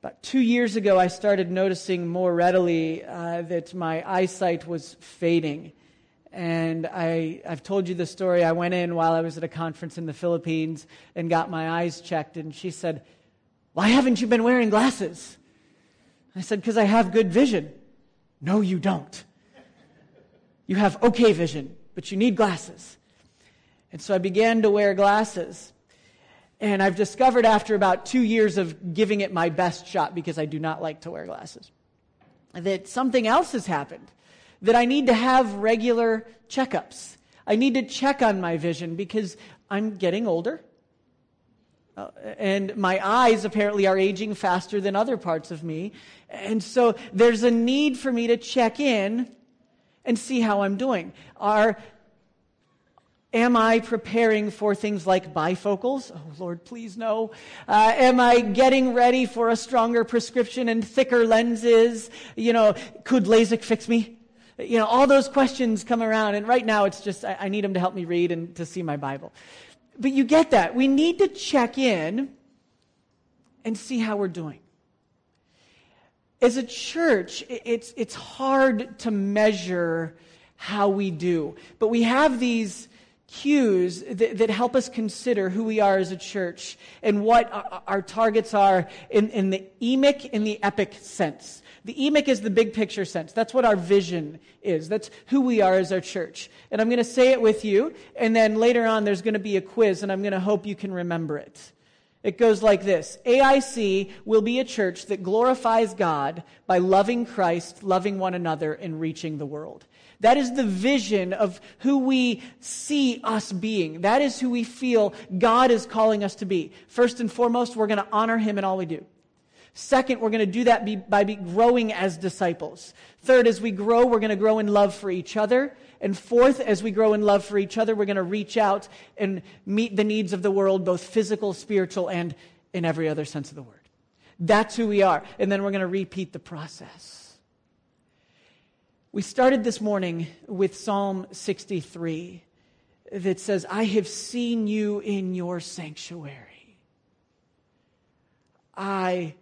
About two years ago, I started noticing more readily uh, that my eyesight was fading. And I, I've told you the story. I went in while I was at a conference in the Philippines and got my eyes checked. And she said, Why haven't you been wearing glasses? I said, Because I have good vision. No, you don't. You have okay vision, but you need glasses. And so I began to wear glasses. And I've discovered after about two years of giving it my best shot, because I do not like to wear glasses, that something else has happened. That I need to have regular checkups. I need to check on my vision because I'm getting older. Uh, and my eyes apparently are aging faster than other parts of me. And so there's a need for me to check in and see how I'm doing. Are Am I preparing for things like bifocals? Oh, Lord, please no. Uh, am I getting ready for a stronger prescription and thicker lenses? You know, could LASIK fix me? You know, all those questions come around, and right now it's just, I, I need them to help me read and to see my Bible. But you get that. We need to check in and see how we're doing. As a church, it's, it's hard to measure how we do, but we have these cues that, that, help us consider who we are as a church and what our, our targets are in, in the emic, in the epic sense. The emic is the big picture sense. That's what our vision is. That's who we are as our church. And I'm going to say it with you, and then later on there's going to be a quiz, and I'm going to hope you can remember it. It goes like this AIC will be a church that glorifies God by loving Christ, loving one another, and reaching the world. That is the vision of who we see us being. That is who we feel God is calling us to be. First and foremost, we're going to honor Him in all we do. Second, we're going to do that by growing as disciples. Third, as we grow, we're going to grow in love for each other. And fourth, as we grow in love for each other, we're going to reach out and meet the needs of the world, both physical, spiritual, and in every other sense of the word. That's who we are. And then we're going to repeat the process. We started this morning with Psalm 63 that says, I have seen you in your sanctuary. I,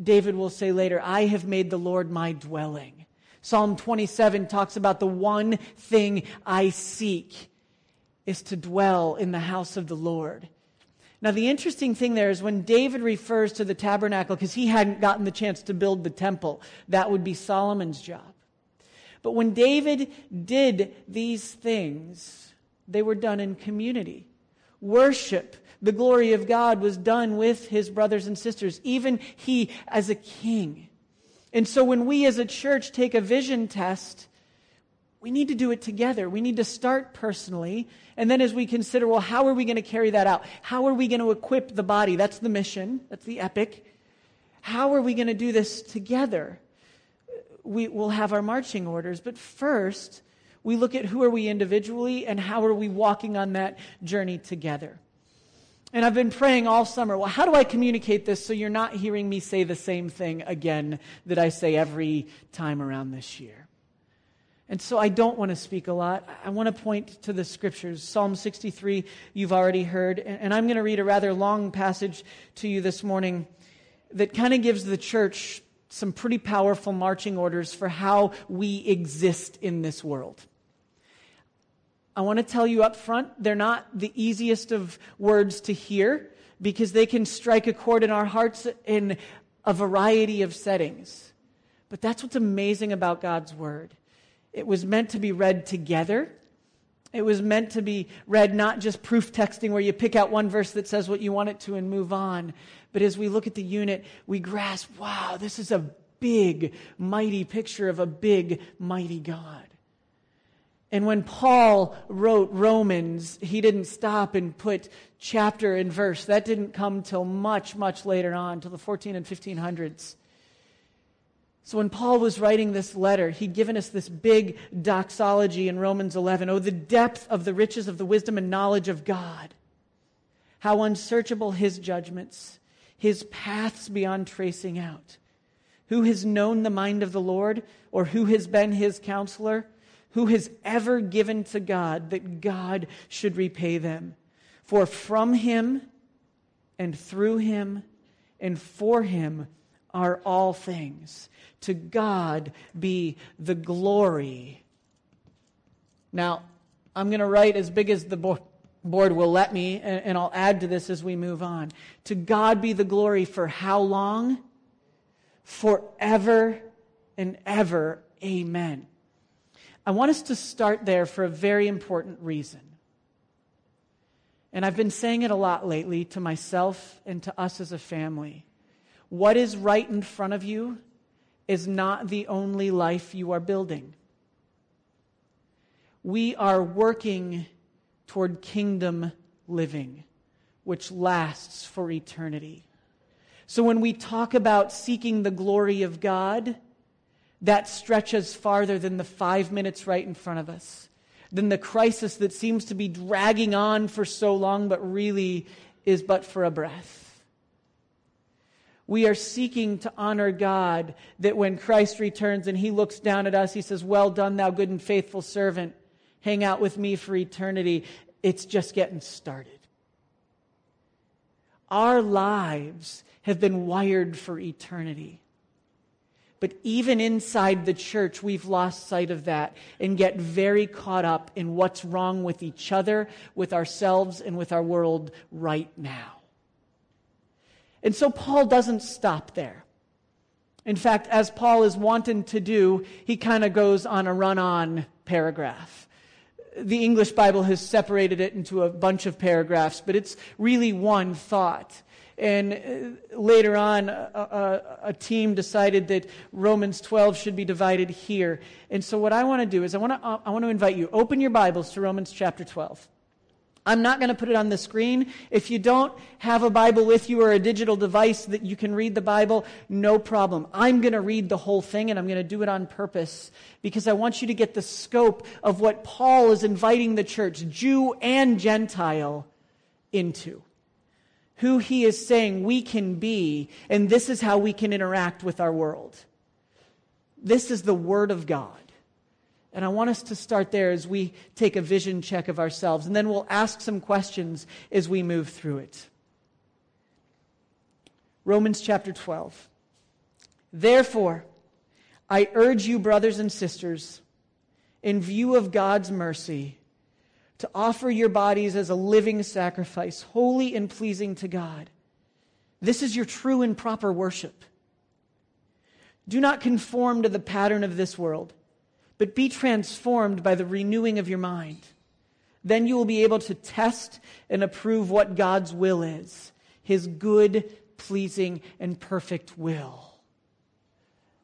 David will say later, I have made the Lord my dwelling. Psalm 27 talks about the one thing I seek is to dwell in the house of the Lord. Now, the interesting thing there is when David refers to the tabernacle, because he hadn't gotten the chance to build the temple, that would be Solomon's job. But when David did these things, they were done in community. Worship, the glory of God, was done with his brothers and sisters, even he as a king. And so when we as a church take a vision test, we need to do it together. We need to start personally. And then as we consider, well, how are we going to carry that out? How are we going to equip the body? That's the mission. That's the epic. How are we going to do this together? We will have our marching orders. But first, we look at who are we individually and how are we walking on that journey together. And I've been praying all summer, well, how do I communicate this so you're not hearing me say the same thing again that I say every time around this year? And so I don't want to speak a lot. I want to point to the scriptures. Psalm 63, you've already heard. And I'm going to read a rather long passage to you this morning that kind of gives the church some pretty powerful marching orders for how we exist in this world. I want to tell you up front, they're not the easiest of words to hear because they can strike a chord in our hearts in a variety of settings. But that's what's amazing about God's Word. It was meant to be read together. It was meant to be read not just proof texting where you pick out one verse that says what you want it to and move on, but as we look at the unit, we grasp, wow, this is a big, mighty picture of a big, mighty God. And when Paul wrote Romans, he didn't stop and put chapter and verse. That didn't come till much, much later on, till the 14 and 1500s. So when Paul was writing this letter, he'd given us this big doxology in Romans 11. Oh, the depth of the riches of the wisdom and knowledge of God. How unsearchable his judgments his paths beyond tracing out. Who has known the mind of the Lord, or who has been his counselor? Who has ever given to God that God should repay them? For from him and through him and for him are all things. To God be the glory. Now, I'm going to write as big as the board will let me, and I'll add to this as we move on. To God be the glory for how long? Forever and ever. Amen. I want us to start there for a very important reason. And I've been saying it a lot lately to myself and to us as a family. What is right in front of you is not the only life you are building. We are working toward kingdom living, which lasts for eternity. So when we talk about seeking the glory of God, that stretches farther than the five minutes right in front of us, than the crisis that seems to be dragging on for so long, but really is but for a breath. We are seeking to honor God that when Christ returns and he looks down at us, he says, Well done, thou good and faithful servant. Hang out with me for eternity. It's just getting started. Our lives have been wired for eternity. But even inside the church, we've lost sight of that and get very caught up in what's wrong with each other, with ourselves, and with our world right now. And so Paul doesn't stop there. In fact, as Paul is wanting to do, he kind of goes on a run on paragraph. The English Bible has separated it into a bunch of paragraphs, but it's really one thought. And uh, later on, a, a, a, team decided that Romans 12 should be divided here. And so, what I want to do is, I want to, I want to invite you, open your Bibles to Romans chapter 12. I'm not going to put it on the screen. If you don't have a Bible with you or a digital device that you can read the Bible, no problem. I'm going to read the whole thing and I'm going to do it on purpose because I want you to get the scope of what Paul is inviting the church, Jew and Gentile, into who he is saying we can be, and this is how we can interact with our world. This is the Word of God. And I want us to start there as we take a vision check of ourselves, and then we'll ask some questions as we move through it. Romans chapter 12. Therefore, I urge you, brothers and sisters, in view of God's mercy, to offer your bodies as a living sacrifice, holy and pleasing to God. This is your true and proper worship. Do not conform to the pattern of this world, but be transformed by the renewing of your mind. Then you will be able to test and approve what God's will is, his good, pleasing, and perfect will.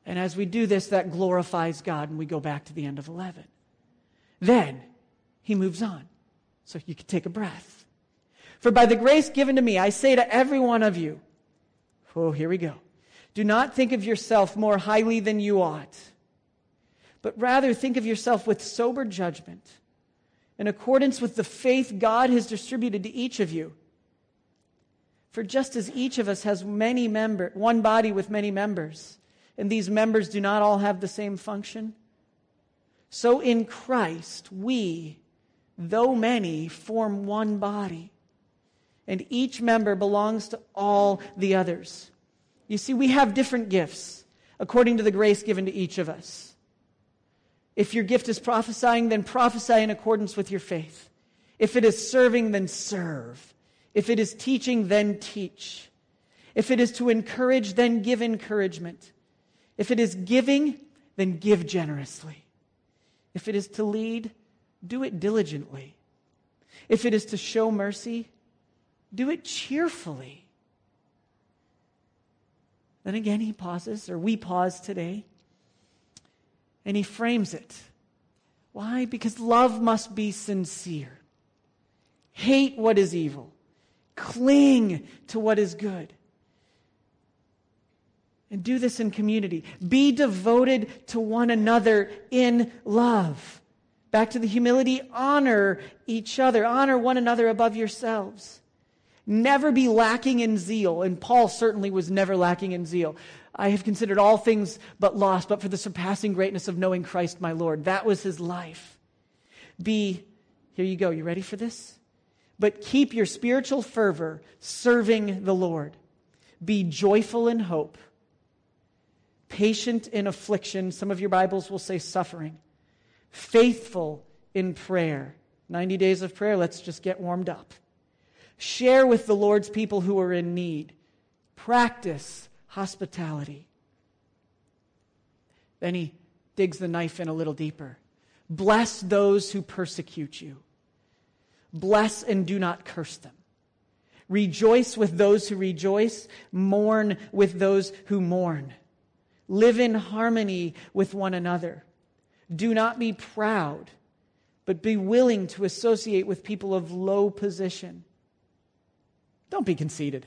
And as we do this, that glorifies God, and we go back to the end of 11. Then, he moves on. So you can take a breath. For by the grace given to me, I say to every one of you, oh, here we go. Do not think of yourself more highly than you ought, but rather think of yourself with sober judgment, in accordance with the faith God has distributed to each of you. For just as each of us has many members, one body with many members, and these members do not all have the same function, so in Christ we, though many, form one body, and each member belongs to all the others. You see, we have different gifts according to the grace given to each of us. If your gift is prophesying, then prophesy in accordance with your faith. If it is serving, then serve. If it is teaching, then teach. If it is to encourage, then give encouragement. If it is giving, then give generously. If it is to lead, do it diligently. If it is to show mercy, do it cheerfully. Then again, he pauses, or we pause today, and he frames it. Why? Because love must be sincere. Hate what is evil, cling to what is good. And do this in community. Be devoted to one another in love. Back to the humility, honor each other, honor one another above yourselves. Never be lacking in zeal. And Paul certainly was never lacking in zeal. I have considered all things but lost, but for the surpassing greatness of knowing Christ my Lord. That was his life. Be, here you go. You ready for this? But keep your spiritual fervor serving the Lord. Be joyful in hope patient in affliction. Some of your Bibles will say suffering, faithful in prayer. 90 days of prayer, let's just get warmed up. Share with the Lord's people who are in need. Practice hospitality. Then he digs the knife in a little deeper. Bless those who persecute you. Bless and do not curse them. Rejoice with those who rejoice. Mourn with those who mourn. Live in harmony with one another. Do not be proud, but be willing to associate with people of low position. Don't be conceited.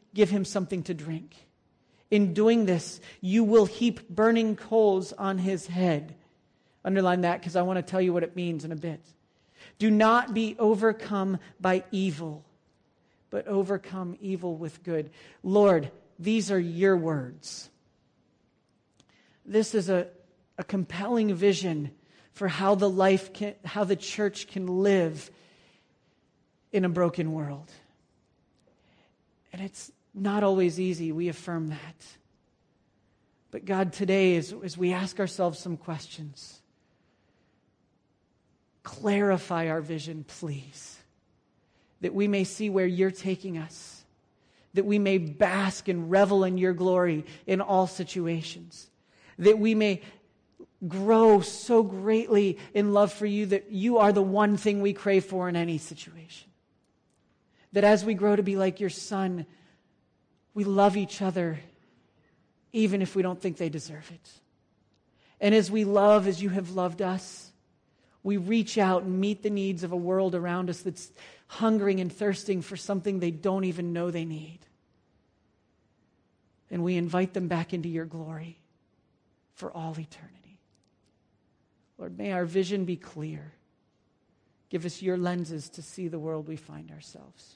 give him something to drink. In doing this, you will heap burning coals on his head. Underline that because I want to tell you what it means in a bit. Do not be overcome by evil, but overcome evil with good. Lord, these are your words. This is a, a compelling vision for how the life can, how the church can live in a broken world. And it's not always easy. We affirm that. But God, today, as, as we ask ourselves some questions, clarify our vision, please, that we may see where you're taking us, that we may bask and revel in your glory in all situations, that we may grow so greatly in love for you that you are the one thing we crave for in any situation. That as we grow to be like your son, we love each other even if we don't think they deserve it. And as we love as you have loved us, we reach out and meet the needs of a world around us that's hungering and thirsting for something they don't even know they need. And we invite them back into your glory for all eternity. Lord, may our vision be clear. Give us your lenses to see the world we find ourselves.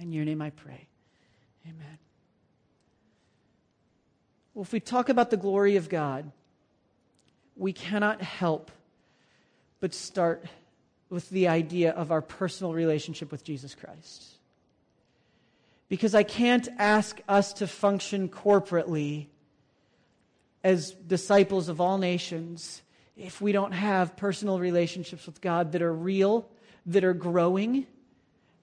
In your name I pray. Amen. Well, if we talk about the glory of God, we cannot help but start with the idea of our personal relationship with Jesus Christ. Because I can't ask us to function corporately as disciples of all nations if we don't have personal relationships with God that are real, that are growing,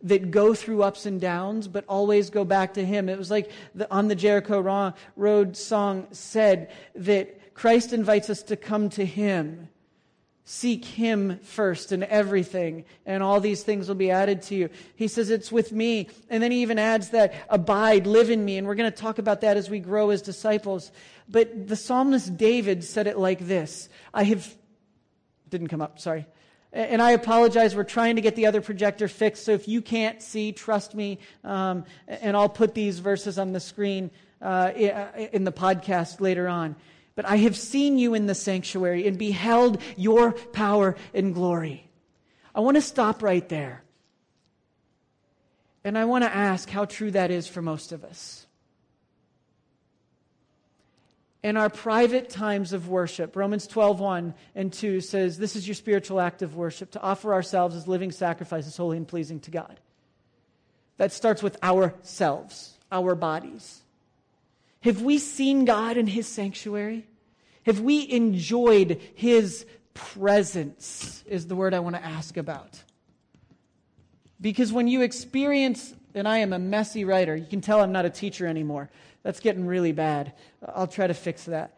that go through ups and downs, but always go back to Him. It was like the, on the Jericho Road song said that Christ invites us to come to Him. Seek Him first in everything, and all these things will be added to you. He says, It's with me. And then he even adds that, Abide, live in me. And we're going to talk about that as we grow as disciples. But the psalmist David said it like this I have, didn't come up, sorry. And I apologize, we're trying to get the other projector fixed, so if you can't see, trust me, um, and I'll put these verses on the screen uh, in the podcast later on. But I have seen you in the sanctuary and beheld your power and glory. I want to stop right there. And I want to ask how true that is for most of us in our private times of worship. Romans 12, 1 and 2 says, This is your spiritual act of worship, to offer ourselves as living sacrifices, holy and pleasing to God. That starts with ourselves, our bodies. Have we seen God in his sanctuary? Have we enjoyed his presence? Is the word I want to ask about. Because when you experience, and I am a messy writer, you can tell I'm not a teacher anymore. That's getting really bad. I'll try to fix that.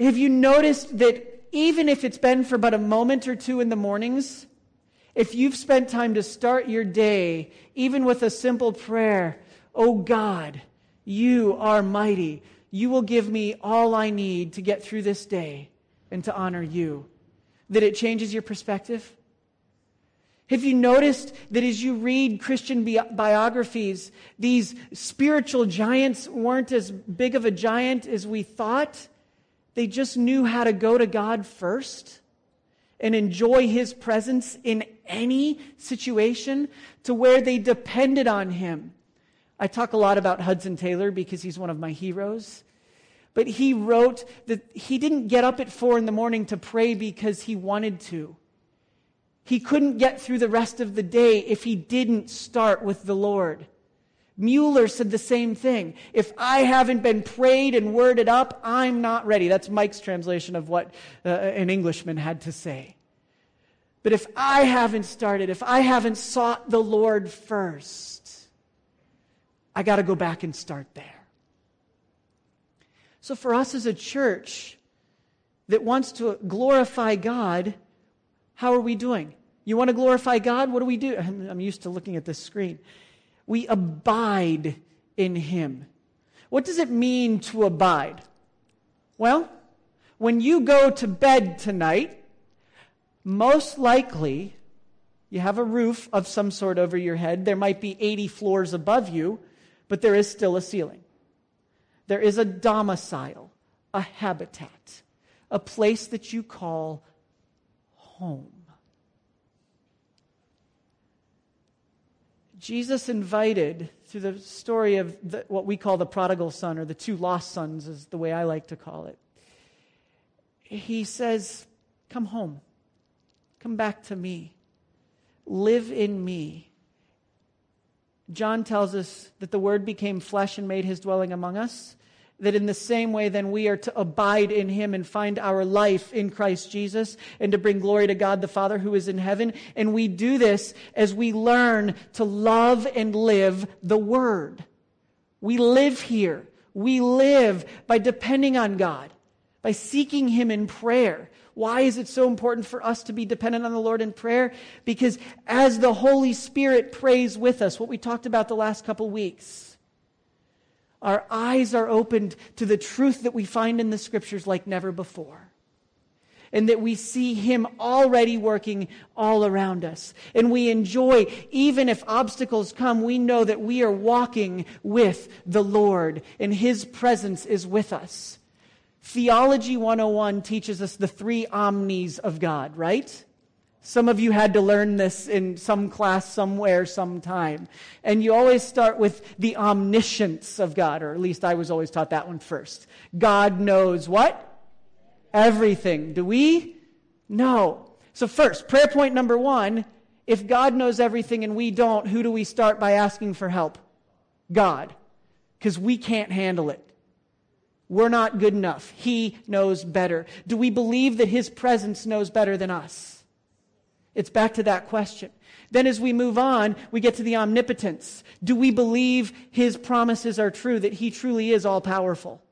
Have you noticed that even if it's been for but a moment or two in the mornings, if you've spent time to start your day, even with a simple prayer, Oh God, you are mighty. You will give me all I need to get through this day and to honor you. That it changes your perspective? Have you noticed that as you read Christian bi- biographies, these spiritual giants weren't as big of a giant as we thought? They just knew how to go to God first and enjoy His presence in any situation to where they depended on Him. I talk a lot about Hudson Taylor because he's one of my heroes. But he wrote that he didn't get up at four in the morning to pray because he wanted to. He couldn't get through the rest of the day if he didn't start with the Lord. Mueller said the same thing. If I haven't been prayed and worded up, I'm not ready. That's Mike's translation of what uh, an Englishman had to say. But if I haven't started, if I haven't sought the Lord first, I got to go back and start there. So for us as a church that wants to glorify God, how are we doing? You want to glorify God? What do we do? I'm used to looking at this screen. We abide in Him. What does it mean to abide? Well, when you go to bed tonight, most likely you have a roof of some sort over your head. There might be 80 floors above you, but there is still a ceiling. There is a domicile, a habitat, a place that you call home. Jesus invited, through the story of the, what we call the prodigal son, or the two lost sons, is the way I like to call it. He says, Come home. Come back to me. Live in me. John tells us that the Word became flesh and made his dwelling among us that in the same way, then we are to abide in him and find our life in Christ Jesus and to bring glory to God the Father who is in heaven. And we do this as we learn to love and live the Word. We live here. We live by depending on God, by seeking Him in prayer. Why is it so important for us to be dependent on the Lord in prayer? Because as the Holy Spirit prays with us, what we talked about the last couple weeks, our eyes are opened to the truth that we find in the scriptures like never before. And that we see Him already working all around us. And we enjoy, even if obstacles come, we know that we are walking with the Lord and His presence is with us. Theology 101 teaches us the three omnis of God, right? Some of you had to learn this in some class somewhere, sometime. And you always start with the omniscience of God, or at least I was always taught that one first. God knows what? Everything. Do we? No. So, first, prayer point number one if God knows everything and we don't, who do we start by asking for help? God. Because we can't handle it. We're not good enough. He knows better. Do we believe that His presence knows better than us? It's back to that question. Then, as we move on, we get to the omnipotence. Do we believe his promises are true, that he truly is all powerful?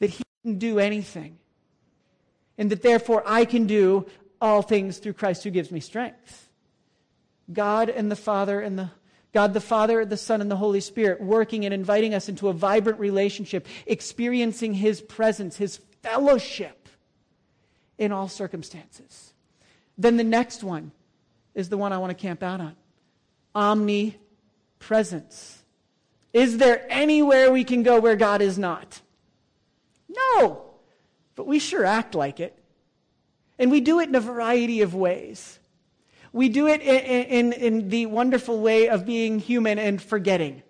That he can do anything? And that therefore I can do all things through Christ who gives me strength? God and the Father and the God the Father, the Son, and the Holy Spirit working and inviting us into a vibrant relationship, experiencing his presence, his fellowship in all circumstances. Then the next one is the one I want to camp out on omnipresence. Is there anywhere we can go where God is not? No, but we sure act like it. And we do it in a variety of ways. We do it in, in, in, the wonderful way of being human and forgetting.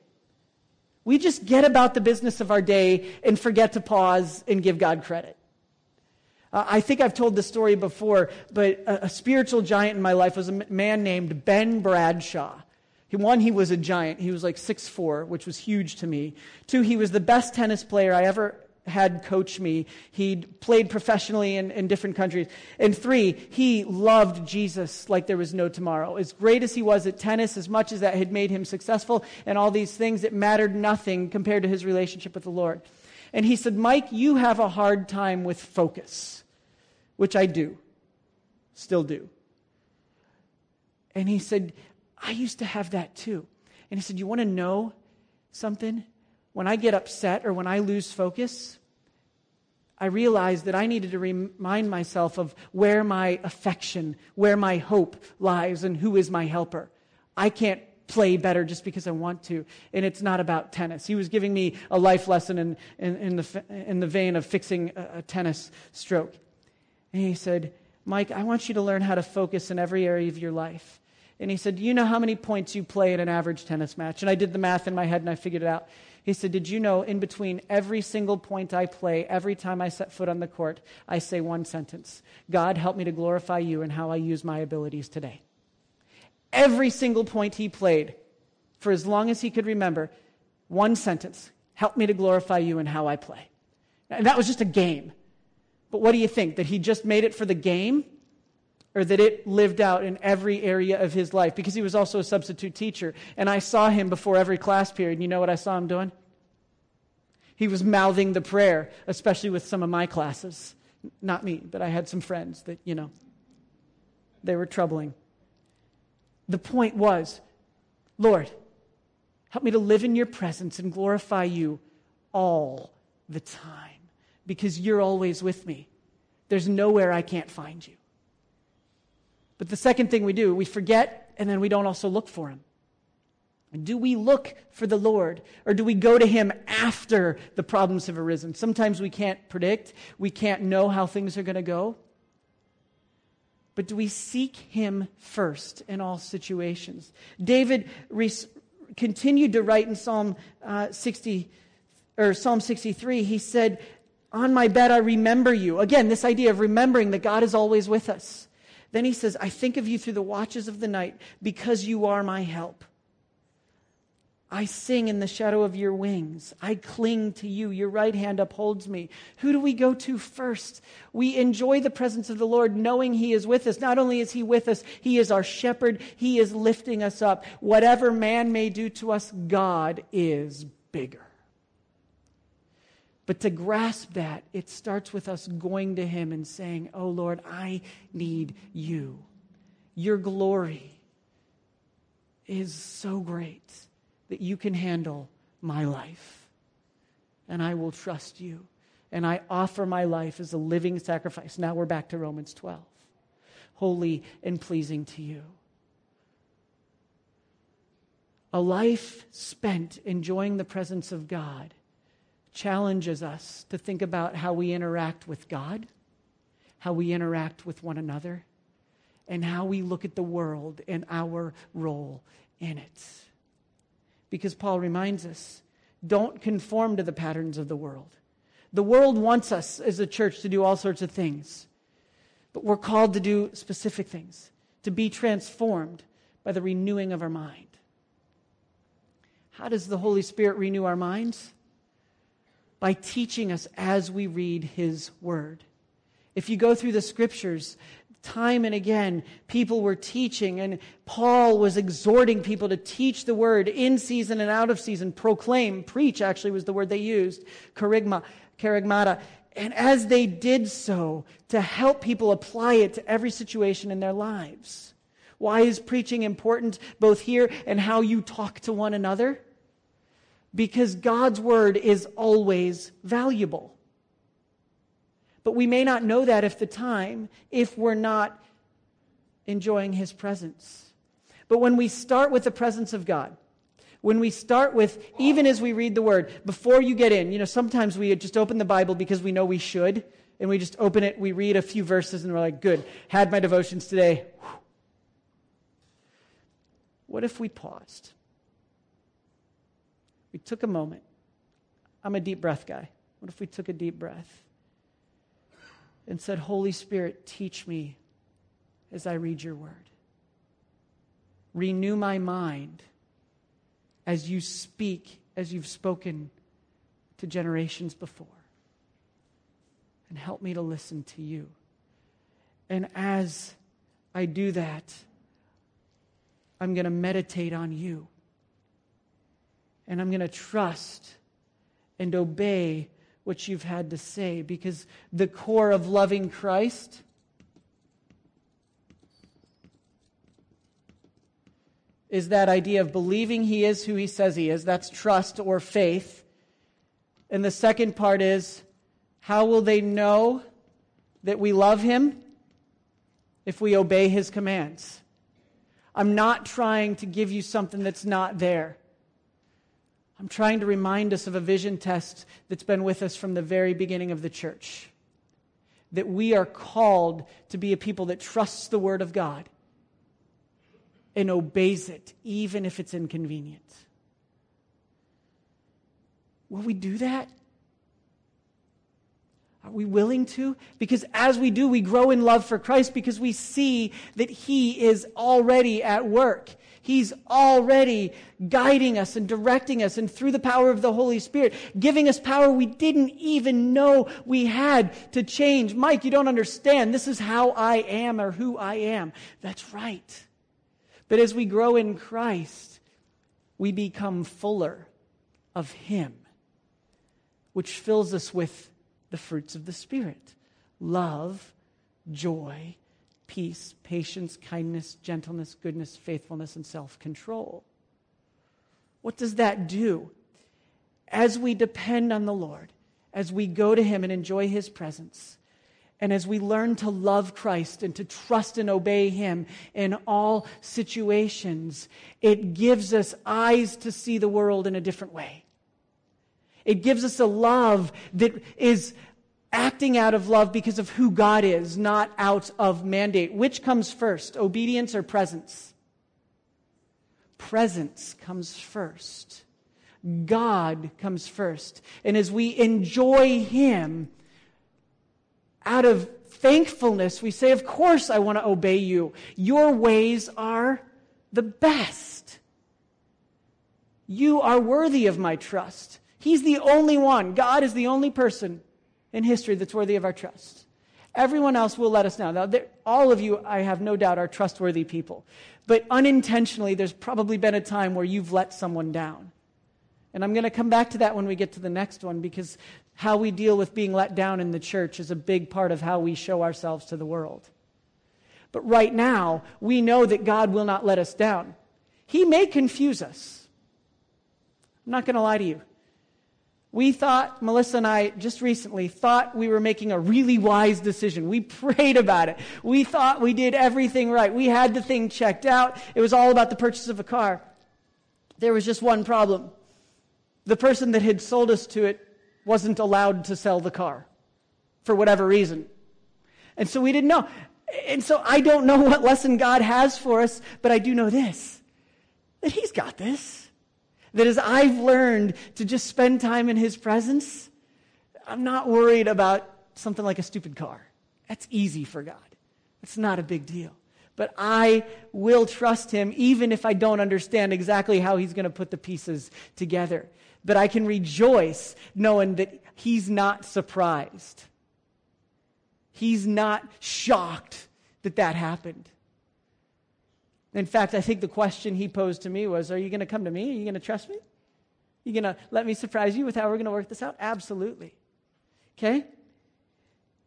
We just get about the business of our day and forget to pause and give God credit. Uh, I think I've told this story before, but a, a, spiritual giant in my life was a man named Ben Bradshaw. He, one, he was a giant. He was like six four, which was huge to me. Two, he was the best tennis player I ever had coach me. He'd played professionally in, in different countries. And three, he loved Jesus like there was no tomorrow. As great as he was at tennis, as much as that had made him successful and all these things, it mattered nothing compared to his relationship with the Lord. And he said, Mike, you have a hard time with focus which I do, still do. And he said, I used to have that too. And he said, You want to know something? When I get upset or when I lose focus, I realized that I needed to remind myself of where my affection, where my hope lies, and who is my helper. I can't play better just because I want to. And it's not about tennis. He was giving me a life lesson in, in, in the, in the vein of fixing a, a tennis stroke. And he said, Mike, I want you to learn how to focus in every area of your life. And he said, Do you know how many points you play in an average tennis match? And I did the math in my head and I figured it out. He said, Did you know in between every single point I play, every time I set foot on the court, I say one sentence God, help me to glorify you and how I use my abilities today. Every single point he played, for as long as he could remember, one sentence help me to glorify you and how I play. And that was just a game. But what do you think? That he just made it for the game? or that it lived out in every area of his life because he was also a substitute teacher. And I saw him before every class period. You know what I saw him doing? He was mouthing the prayer, especially with some of my classes. Not me, but I had some friends that, you know, they were troubling. The point was, Lord, help me to live in your presence and glorify you all the time because you're always with me. There's nowhere I can't find you. But the second thing we do, we forget and then we don't also look for him. Do we look for the Lord or do we go to him after the problems have arisen? Sometimes we can't predict, we can't know how things are going to go. But do we seek him first in all situations? David continued to write in Psalm uh, 60 or Psalm 63. He said, "On my bed I remember you." Again, this idea of remembering that God is always with us. Then he says, I think of you through the watches of the night because you are my help. I sing in the shadow of your wings. I cling to you. Your right hand upholds me. Who do we go to first? We enjoy the presence of the Lord knowing He is with us. Not only is He with us, He is our shepherd. He is lifting us up. Whatever man may do to us, God is bigger. But to grasp that, it starts with us going to Him and saying, Oh Lord, I need you. Your glory is so great that you can handle my life. And I will trust you. And I offer my life as a living sacrifice. Now we're back to Romans 12. Holy and pleasing to you. A life spent enjoying the presence of God challenges us to think about how we interact with God, how we interact with one another, and how we look at the world and our role in it. Because Paul reminds us don't conform to the patterns of the world. The world wants us as a church to do all sorts of things, but we're called to do specific things, to be transformed by the renewing of our mind. How does the Holy Spirit renew our minds? by teaching us as we read His Word. If you go through the scriptures, time and again, people were teaching, and Paul was exhorting people to teach the Word in season and out of season. Proclaim, preach actually was the word they used, kerygma, kerygmata. And as they did so, to help people apply it to every situation in their lives. Why is preaching important both here and how you talk to one another? because God's word is always valuable. But we may not know that at the time if we're not enjoying his presence. But when we start with the presence of God, when we start with, even as we read the word, before you get in, you know, sometimes we just open the Bible because we know we should, and we just open it, we read a few verses, and we're like, good, had my devotions today. What if we paused? we took a moment. I'm a deep breath guy. What if we took a deep breath and said, Holy Spirit, teach me as I read your word? Renew my mind as you speak, as you've spoken to generations before. And help me to listen to you. And as I do that, I'm going to meditate on you and I'm going to trust and obey what you've had to say because the core of loving Christ is that idea of believing he is who he says he is. That's trust or faith. And the second part is How will they know that we love him? If we obey his commands. I'm not trying to give you something that's not there. I'm trying to remind us of a vision test that's been with us from the very beginning of the church. That we are called to be a people that trusts the Word of God and obeys it, even if it's inconvenient. Will we do that? Are we willing to? Because as we do, we grow in love for Christ because we see that He is already at work. He's already guiding us and directing us, and through the power of the Holy Spirit, giving us power we didn't even know we had to change. Mike, you don't understand. This is how I am or who I am. That's right. But as we grow in Christ, we become fuller of Him, which fills us with the fruits of the Spirit love, joy, peace, patience, kindness, gentleness, goodness, faithfulness, and self control. What does that do? As we depend on the Lord, as we go to Him and enjoy His presence, and as we learn to love Christ and to trust and obey Him in all situations, it gives us eyes to see the world in a different way. It gives us a love that is acting out of love because of who God is, not out of mandate. Which comes first, obedience or presence? Presence comes first. God comes first. And as we enjoy Him, out of thankfulness, we say, Of course, I want to obey you. Your ways are the best. You are worthy of my trust. He's the only one. God is the only person in history that's worthy of our trust. Everyone else will let us know. Now, all of you, I have no doubt, are trustworthy people. But unintentionally, there's probably been a time where you've let someone down. And I'm going to come back to that when we get to the next one because how we deal with being let down in the church is a big part of how we show ourselves to the world. But right now, we know that God will not let us down. He may confuse us. I'm not going to lie to you. We thought, Melissa and I just recently thought we were making a really wise decision. We prayed about it. We thought we did everything right. We had the thing checked out. It was all about the purchase of a car. There was just one problem. The person that had sold us to it wasn't allowed to sell the car for whatever reason. And so we didn't know. And so I don't know what lesson God has for us, but I do know this that He's got this. That as I've learned to just spend time in His presence, I'm not worried about something like a stupid car. That's easy for God. It's not a big deal. But I will trust Him even if I don't understand exactly how He's going to put the pieces together. But I can rejoice knowing that He's not surprised. He's not shocked that that happened. In fact, I think the question he posed to me was Are you going to come to me? Are you going to trust me? You going to let me surprise you with how we're going to work this out? Absolutely. Okay?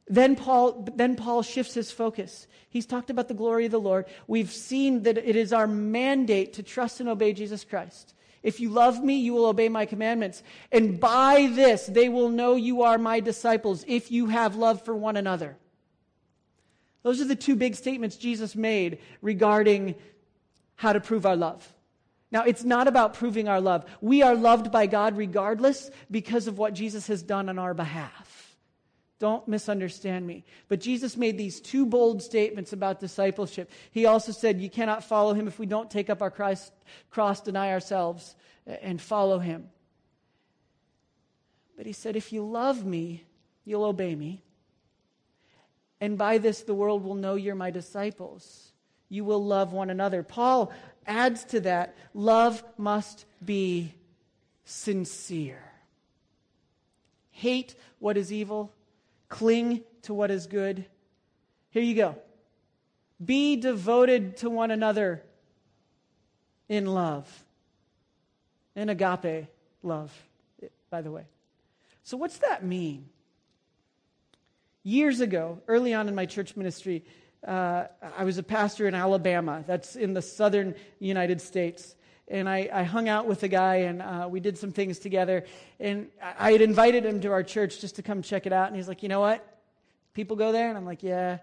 Then Paul, then Paul shifts his focus. He's talked about the glory of the Lord. We've seen that it is our mandate to trust and obey Jesus Christ. If you love me, you will obey my commandments. And by this, they will know you are my disciples if you have love for one another. Those are the two big statements Jesus made regarding how to prove our love. Now, it's not about proving our love. We are loved by God regardless because of what Jesus has done on our behalf. Don't misunderstand me. But Jesus made these two bold statements about discipleship. He also said, You cannot follow him if we don't take up our Christ, cross, deny ourselves, and follow him. But he said, If you love me, you'll obey me. And by this, the world will know you're my disciples you will love one another. Paul adds to that love must be sincere. Hate what is evil, cling to what is good. Here you go. Be devoted to one another in love. In agape love, by the way. So, what's that mean? Years ago, early on in my church ministry, uh, I was a pastor in Alabama, that's in the southern United States. and I, I hung out with a guy, and uh, we did some things together. And I had invited him to our church just to come check it out. And he's like, you know what? People go there? And I'm like, yeah.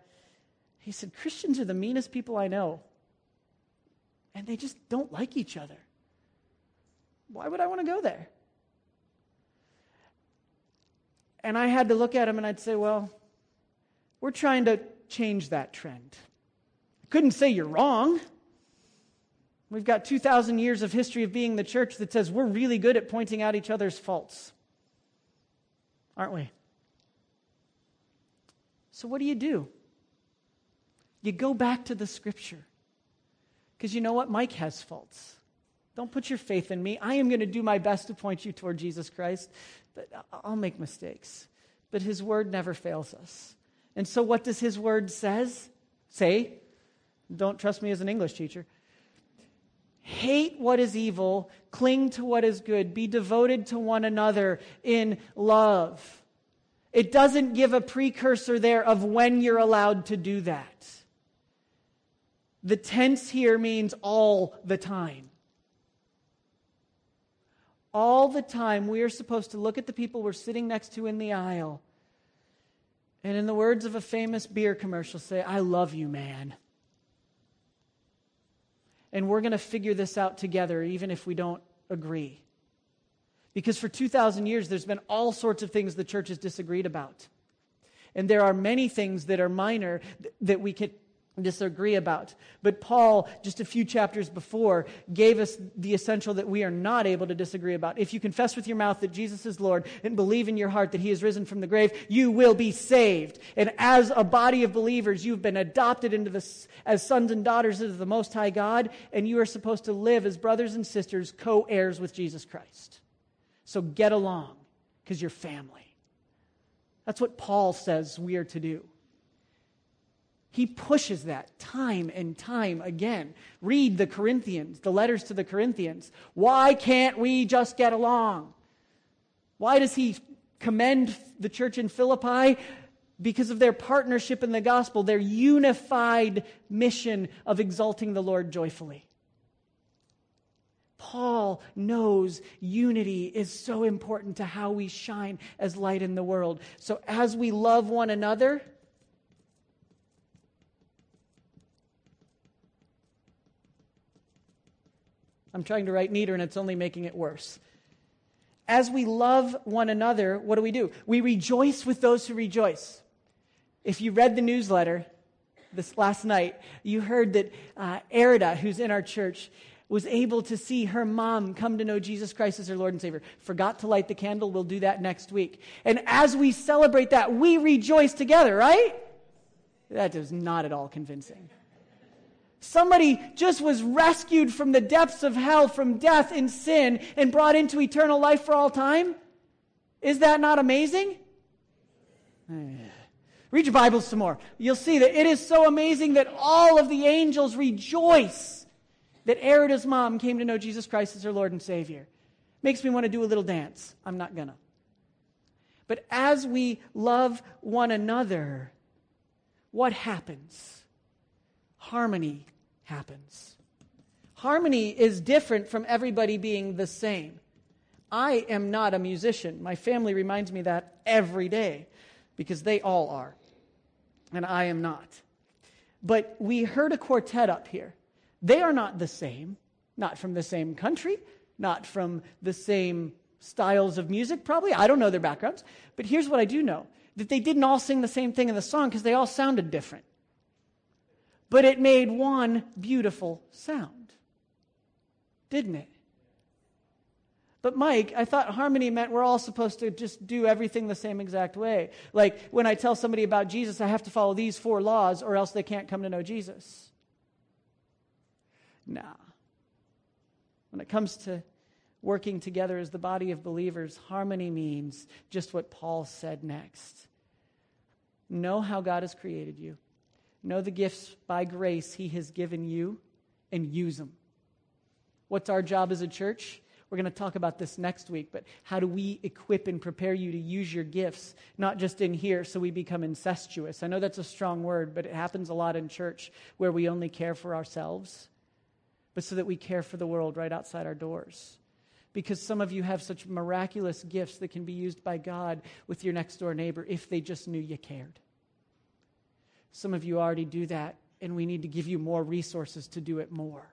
He said, Christians are the meanest people I know. And they just don't like each other. Why would I want to go there? And I had to look at him and I'd say, well, we're trying to change that trend. I couldn't say you're wrong. We've got 2,000 years of history of being the church that says we're really good at pointing out each other's faults. Aren't we? So, what do you do? You go back to the scripture. Because you know what? Mike has faults. Don't put your faith in me. I am going to do my best to point you toward Jesus Christ, but I'll make mistakes. But his word never fails us. And so, what does his word says? Say? Don't trust me as an English teacher. Hate what is evil, cling to what is good, be devoted to one another in love. It doesn't give a precursor there of when you're allowed to do that. The tense here means all the time. All the time, we are supposed to look at the people we're sitting next to in the aisle. And in the words of a famous beer commercial, say, I love you, man and we're going to figure this out together, even if we don't agree. Because for 2,000 years, there's been all sorts of things the church has disagreed about. And there are many things that are minor that we can disagree about. But Paul, just a few chapters before, gave us the essential that we are not able to disagree about. If you confess with your mouth that Jesus is Lord and believe in your heart that he is risen from the grave, you will be saved. And as a body of believers, you've been adopted into the, as sons and daughters of the Most High God, and you are supposed to live as brothers and sisters, co heirs with Jesus Christ. So get along, because you're family. That's what Paul says we are to do. He pushes that time and time again. Read the Corinthians, the letters to the Corinthians. Why can't we just get along? Why does he commend the church in Philippi? Because of their partnership in the gospel, their unified mission of exalting the Lord joyfully. Paul knows unity is so important to how we shine as light in the world. So as we love one another, I'm trying to write neater and it's only making it worse. As we love one another, what do we do? We rejoice with those who rejoice. If you read the newsletter this last night, you heard that uh, Erida, who's in our church, was able to see her mom come to know Jesus Christ as her Lord and Savior. Forgot to light the candle. We'll do that next week. And as we celebrate that, we rejoice together, right? That is not at all convincing. Somebody just was rescued from the depths of hell, from death and sin, and brought into eternal life for all time. Is that not amazing? Read your Bibles some more. You'll see that it is so amazing that all of the angels rejoice that Erida's mom came to know Jesus Christ as her Lord and Savior. Makes me want to do a little dance. I'm not gonna. But as we love one another, what happens? Harmony happens. Harmony is different from everybody being the same. I am not a musician. My family reminds me that every day because they all are, and I am not. But we heard a quartet up here. They are not the same, not from the same country, not from the same styles of music, probably. I don't know their backgrounds. But here's what I do know that they didn't all sing the same thing in the song because they all sounded different but it made one beautiful sound. Didn't it? But Mike, I thought harmony meant we're all supposed to just do everything the same exact way. Like when I tell somebody about Jesus, I have to follow these four laws or else they can't come to know Jesus. Nah. When it comes to working together as the body of believers, harmony means just what Paul said next. Know how God has created you. Know the gifts by grace He has given you and use them. What's our job as a church? We're going to talk about this next week, but how do we equip and prepare you to use your gifts, not just in here so we become incestuous? I know that's a strong word, but it happens a lot in church where we only care for ourselves. but so that we care for the world right outside our doors. Because some of you have such miraculous gifts that can be used by God with your next door neighbor if they just knew you cared. Some of you already do that, and we need to give you more resources to do it more.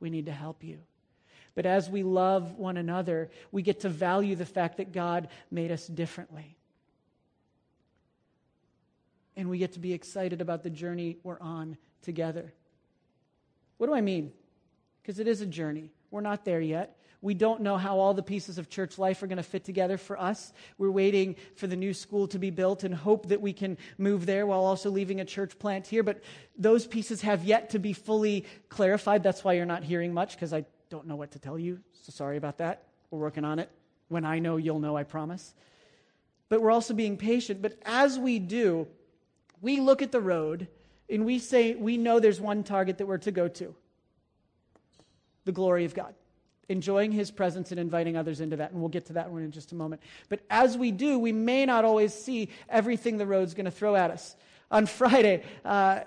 We need to help you. But as we love one another, we get to value the fact that God made us differently. And we get to be excited about the journey we're on together. What do I mean? Because it is a journey. We're not there yet. We don't know how all the pieces of church life are going to fit together for us. We're waiting for the new school to be built and hope that we can move there while also leaving a church plant here. But those pieces have yet to be fully clarified. That's why you're not hearing much, because I don't know what to tell you. So sorry about that. We're working on it. When I know, you'll know, I promise. But we're also being patient. But as we do, we look at the road and we say, we know there's one target that we're to go to the glory of God enjoying his presence and inviting others into that. And we'll get to that one in just a moment. But as we do, we may not always see everything the road's going to throw at us. On Friday, uh,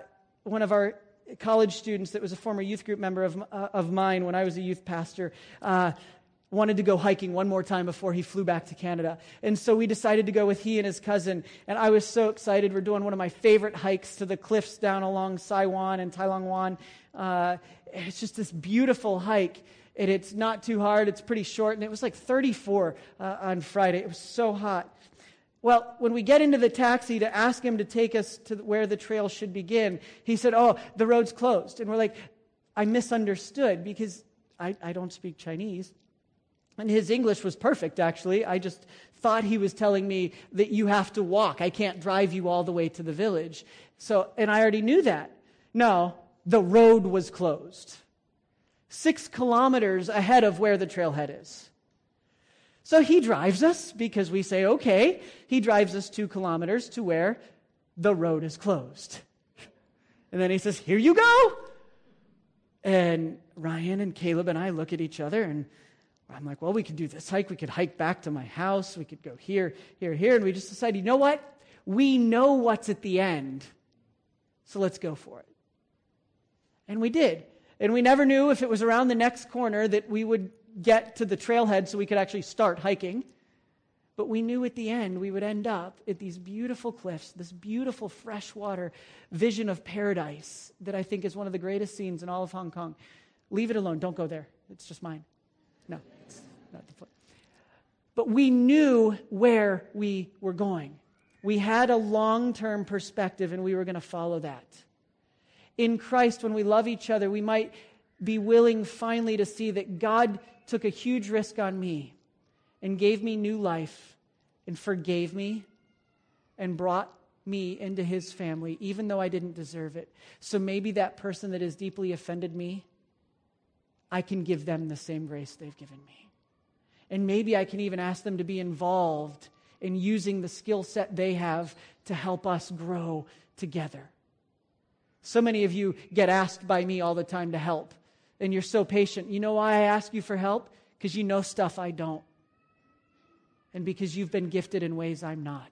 one of our college students that was a former youth group member of, uh, of mine when I was a youth pastor, uh, wanted to go hiking one more time before he flew back to Canada. And so we decided to go with he and his cousin. And I was so excited. We're doing one of my favorite hikes to the cliffs down along Sai Wan and Tai Long Wan. Uh, it's just this beautiful hike and it's not too hard. It's pretty short, and it was like 34 uh, on Friday. It was so hot. Well, when we get into the taxi to ask him to take us to where the trail should begin, he said, Oh, the road's closed. And we're like, I misunderstood because I, I don't speak Chinese. And his English was perfect, actually. I just thought he was telling me that you have to walk. I can't drive you all the way to the village. So, and I already knew that. No, the road was closed six kilometers ahead of where the trailhead is. So he drives us because we say, okay. He drives us two kilometers to where the road is closed. And then he says, here you go. And Ryan and Caleb and I look at each other and I'm like, well, we could do this hike. We could hike back to my house. We could go here, here, here. And we just decided, you know what? We know what's at the end. So let's go for it. And we did. And we never knew if it was around the next corner that we would get to the trailhead so we could actually start hiking. But we knew at the end we would end up at these beautiful cliffs, this beautiful freshwater vision of paradise that I think is one of the greatest scenes in all of Hong Kong. Leave it alone. Don't go there. It's just mine. No, it's not the point. But we knew where we were going. We had a long term perspective and we were going to follow that in Christ, when we love each other, we might be willing finally to see that God took a huge risk on me and gave me new life and forgave me and brought me into his family, even though I didn't deserve it. So maybe that person that has deeply offended me, I can give them the same grace they've given me. And maybe I can even ask them to be involved in using the skill set they have to help us grow together. So many of you get asked by me all the time to help, and you're so patient. You know why I ask you for help? Because you know stuff I don't, and because you've been gifted in ways I'm not.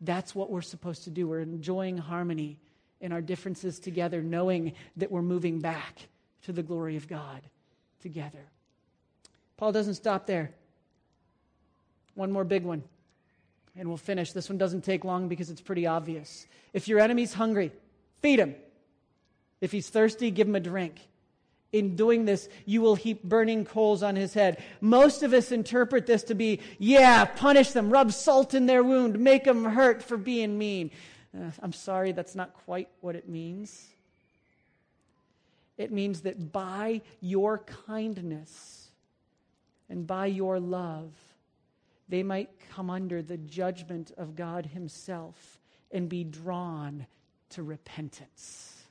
That's what we're supposed to do. We're enjoying harmony in our differences together, knowing that we're moving back to the glory of God together. Paul doesn't stop there. One more big one, and we'll finish. This one doesn't take long because it's pretty obvious. If your enemy's hungry, Feed him. If he's thirsty, give him a drink. In doing this, you will heap burning coals on his head. Most of us interpret this to be, yeah, punish them, rub salt in their wound, make them hurt for being mean. Uh, I'm sorry, that's not quite what it means. It means that by your kindness and by your love, they might come under the judgment of God Himself and be drawn to repentance.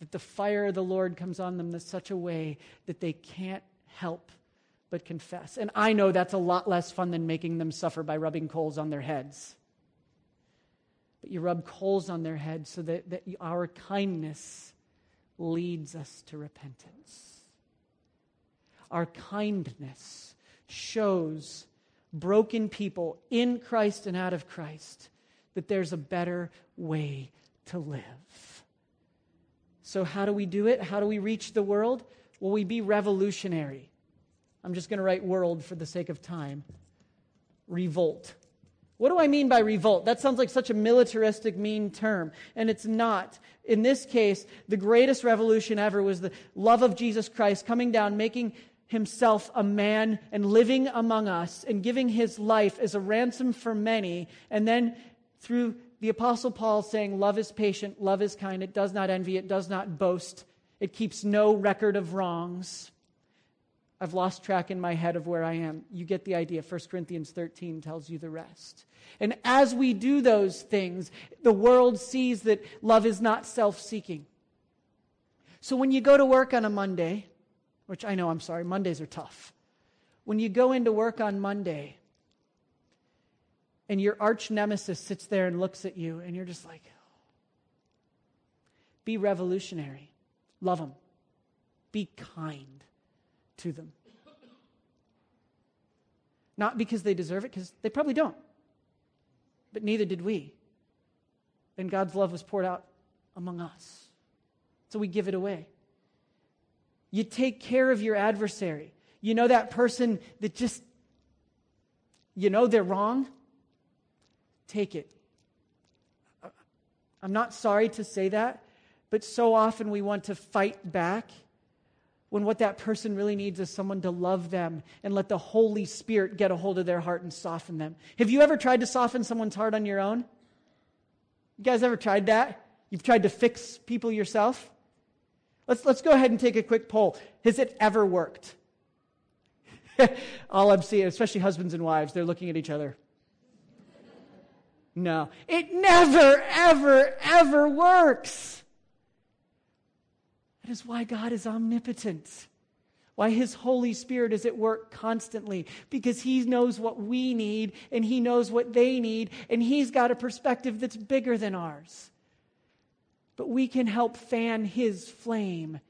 That the fire of the Lord comes on them in such a way that they can't help but confess. And I know that's a lot less fun than making them suffer by rubbing coals on their heads. But you rub coals on their heads so that, that our kindness leads us to repentance. Our kindness shows broken people in Christ and out of Christ that there's a better way to live. So, how do we do it? How do we reach the world? Will we be revolutionary? I'm just going to write world for the sake of time. Revolt. What do I mean by revolt? That sounds like such a militaristic, mean term, and it's not. In this case, the greatest revolution ever was the love of Jesus Christ coming down, making himself a man and living among us and giving his life as a ransom for many. And then through the Apostle Paul saying, Love is patient, love is kind, it does not envy, it does not boast, it keeps no record of wrongs. I've lost track in my head of where I am. You get the idea. 1 Corinthians 13 tells you the rest. And as we do those things, the world sees that love is not self seeking. So when you go to work on a Monday, which I know, I'm sorry, Mondays are tough. When you go into work on Monday and your arch nemesis sits there and looks at you, and you're just like, be revolutionary, love them, be kind to them. Not because they deserve it, because they probably don't. But neither did we. And God's love was poured out among us. So we give it away. You take care of your adversary. You know that person that just, you know they're wrong? Take it. I'm not sorry to say that, but so often we want to fight back when what that person really needs is someone to love them and let the Holy Spirit get a hold of their heart and soften them. Have you ever tried to soften someone's heart on your own? You guys ever tried that? You've tried to fix people yourself? Let's, let's go ahead and take a quick poll. Has it ever worked? All I'm seeing, especially husbands and wives, they're looking at each other. No, it never, ever, ever works. That is why God is omnipotent. Why his Holy Spirit is at work constantly. Because he knows what we need and he knows what they need and he's got a perspective that's bigger than ours. But we can help fan his flame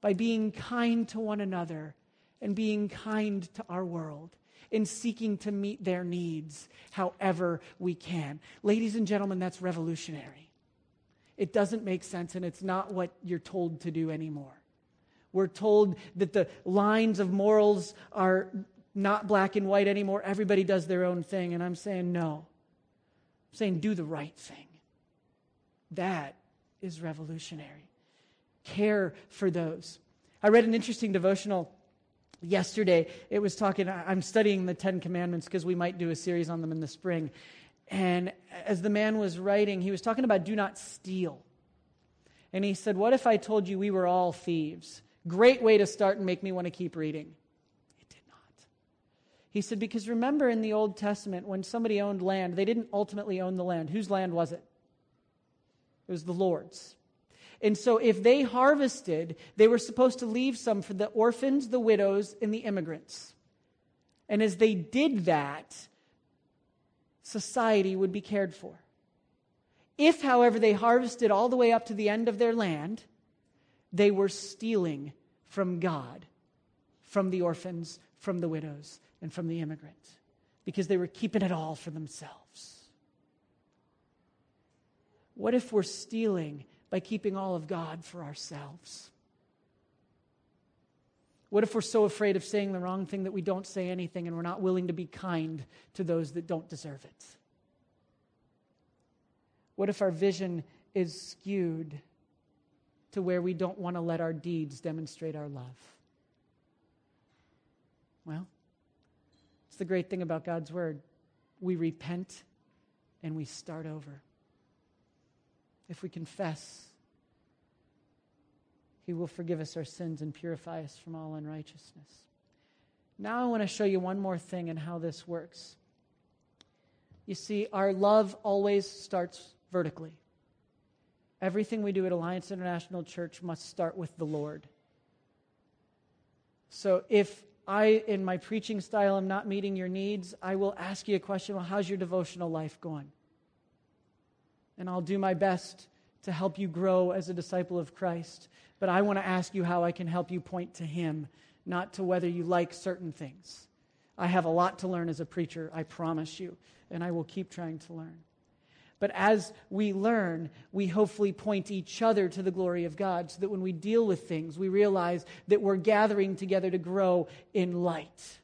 by being kind to one another and being kind to our world and seeking to meet their needs however we can. Ladies and gentlemen, that's revolutionary. It doesn't make sense and it's not what you're told to do anymore. We're told that the lines of morals are not black and white anymore. Everybody does their own thing. And I'm saying, no. I'm saying, do the right thing. That is revolutionary. Care for those. I read an interesting devotional yesterday. It was talking, I'm studying the Ten Commandments because we might do a series on them in the spring. And as the man was writing, he was talking about do not steal. And he said, What if I told you we were all thieves? Great way to start and make me want to keep reading. It did not. He said, Because remember in the Old Testament, when somebody owned land, they didn't ultimately own the land. Whose land was it? It was the Lord's. And so if they harvested, they were supposed to leave some for the orphans, the widows, and the immigrants. And as they did that, society would be cared for. If, however, they harvested all the way up to the end of their land, they were stealing from God, from the orphans, from the widows, and from the immigrants, because they were keeping it all for themselves. What if we're stealing by keeping all of God for ourselves? What if we're so afraid of saying the wrong thing that we don't say anything and we're not willing to be kind to those that don't deserve it? What if our vision is skewed to where we don't want to let our deeds demonstrate our love? Well, it's the great thing about God's word. We repent and we start over if we confess, He will forgive us our sins and purify us from all unrighteousness. Now, I want to show you one more thing and how this works. You see, our love always starts vertically. Everything we do at Alliance International Church must start with the Lord. So if I, in my preaching style, am not meeting your needs, I will ask you a question well, how's your devotional life going? And I'll do my best to help you grow as a disciple of Christ. But I want to ask you how I can help you point to Him, not to whether you like certain things. I have a lot to learn as a preacher, I promise you, and I will keep trying to learn. But as we learn, we hopefully point each other to the glory of God so that when we deal with things, we realize that we're gathering together to grow in light.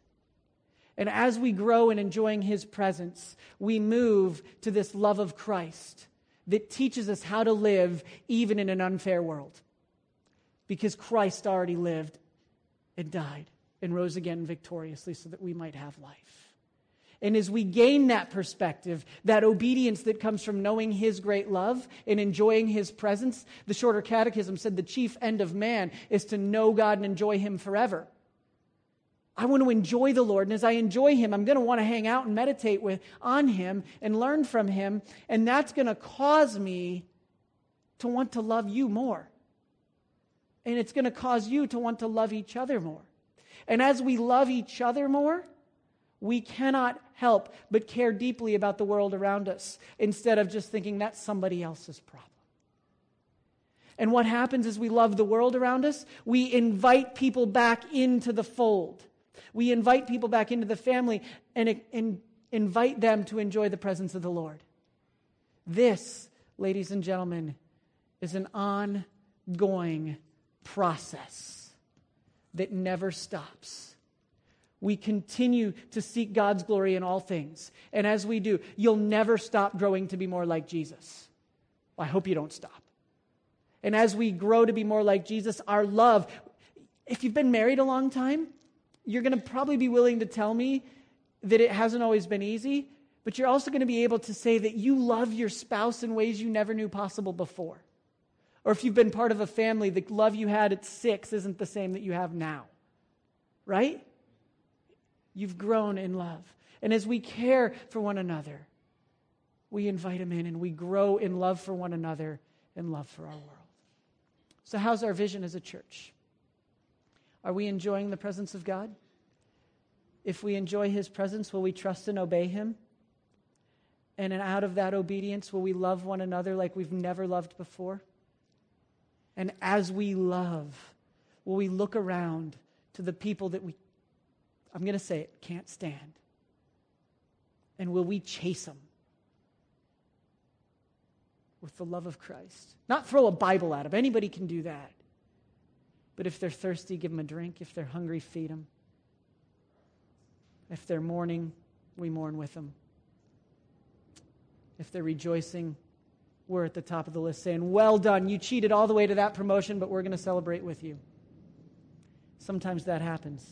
And as we grow in enjoying His presence, we move to this love of Christ that teaches us how to live even in an unfair world. Because Christ already lived and died and rose again victoriously so that we might have life. And as we gain that perspective, that obedience that comes from knowing His great love and enjoying His presence, the shorter catechism said the chief end of man is to know God and enjoy Him forever. I want to enjoy the Lord, and as I enjoy Him, I'm going to want to hang out and meditate with, on Him and learn from Him, and that's going to cause me to want to love you more. And it's going to cause you to want to love each other more. And as we love each other more, we cannot help but care deeply about the world around us instead of just thinking that's somebody else's problem. And what happens is we love the world around us, we invite people back into the fold. We invite people back into the family and, and invite them to enjoy the presence of the Lord. This, ladies and gentlemen, is an ongoing process that never stops we continue to seek God's glory in all things. And as we do, you'll never stop growing to be more like Jesus. I hope you don't stop. And as we grow to be more like Jesus, our love, if you've been married a long time, you're going to probably be willing to tell me that it hasn't always been easy, but you're also going to be able to say that you love your spouse in ways you never knew possible before. Or if you've been part of a family, the love you had at six isn't the same that you have now. Right? You've grown in love. And as we care for one another, we invite them in and we grow in love for one another and love for our world. So, how's our vision as a church? Are we enjoying the presence of God? If we enjoy His presence, will we trust and obey Him? And out of that obedience, will we love one another like we've never loved before? And as we love, will we look around to the people that we I'm going to say it, can't stand? And will we chase them with the love of Christ? Not throw a Bible at them. Anybody can do that. But if they're thirsty, give them a drink. If they're hungry, feed them. If they're mourning, we mourn with them. If they're rejoicing, we're at the top of the list saying, Well done. You cheated all the way to that promotion, but we're going to celebrate with you. Sometimes that happens.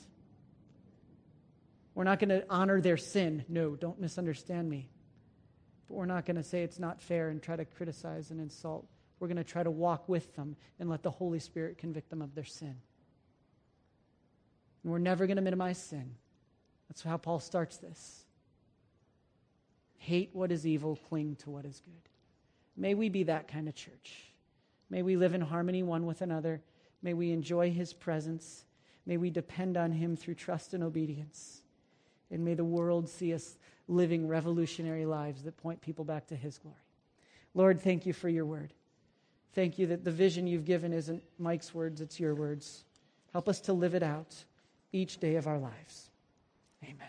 We're not going to honor their sin. No, don't misunderstand me. But we're not going to say it's not fair and try to criticize and insult. We're going to try to walk with them and let the Holy Spirit convict them of their sin. And we're never going to minimize sin. That's how Paul starts this. Hate what is evil, cling to what is good. May we be that kind of church. May we live in harmony one with another. May we enjoy his presence. May we depend on him through trust and obedience. And may the world see us living revolutionary lives that point people back to His glory. Lord, thank you for your word. Thank you that the vision you've given isn't Mike's words, it's your words. Help us to live it out each day of our lives. Amen.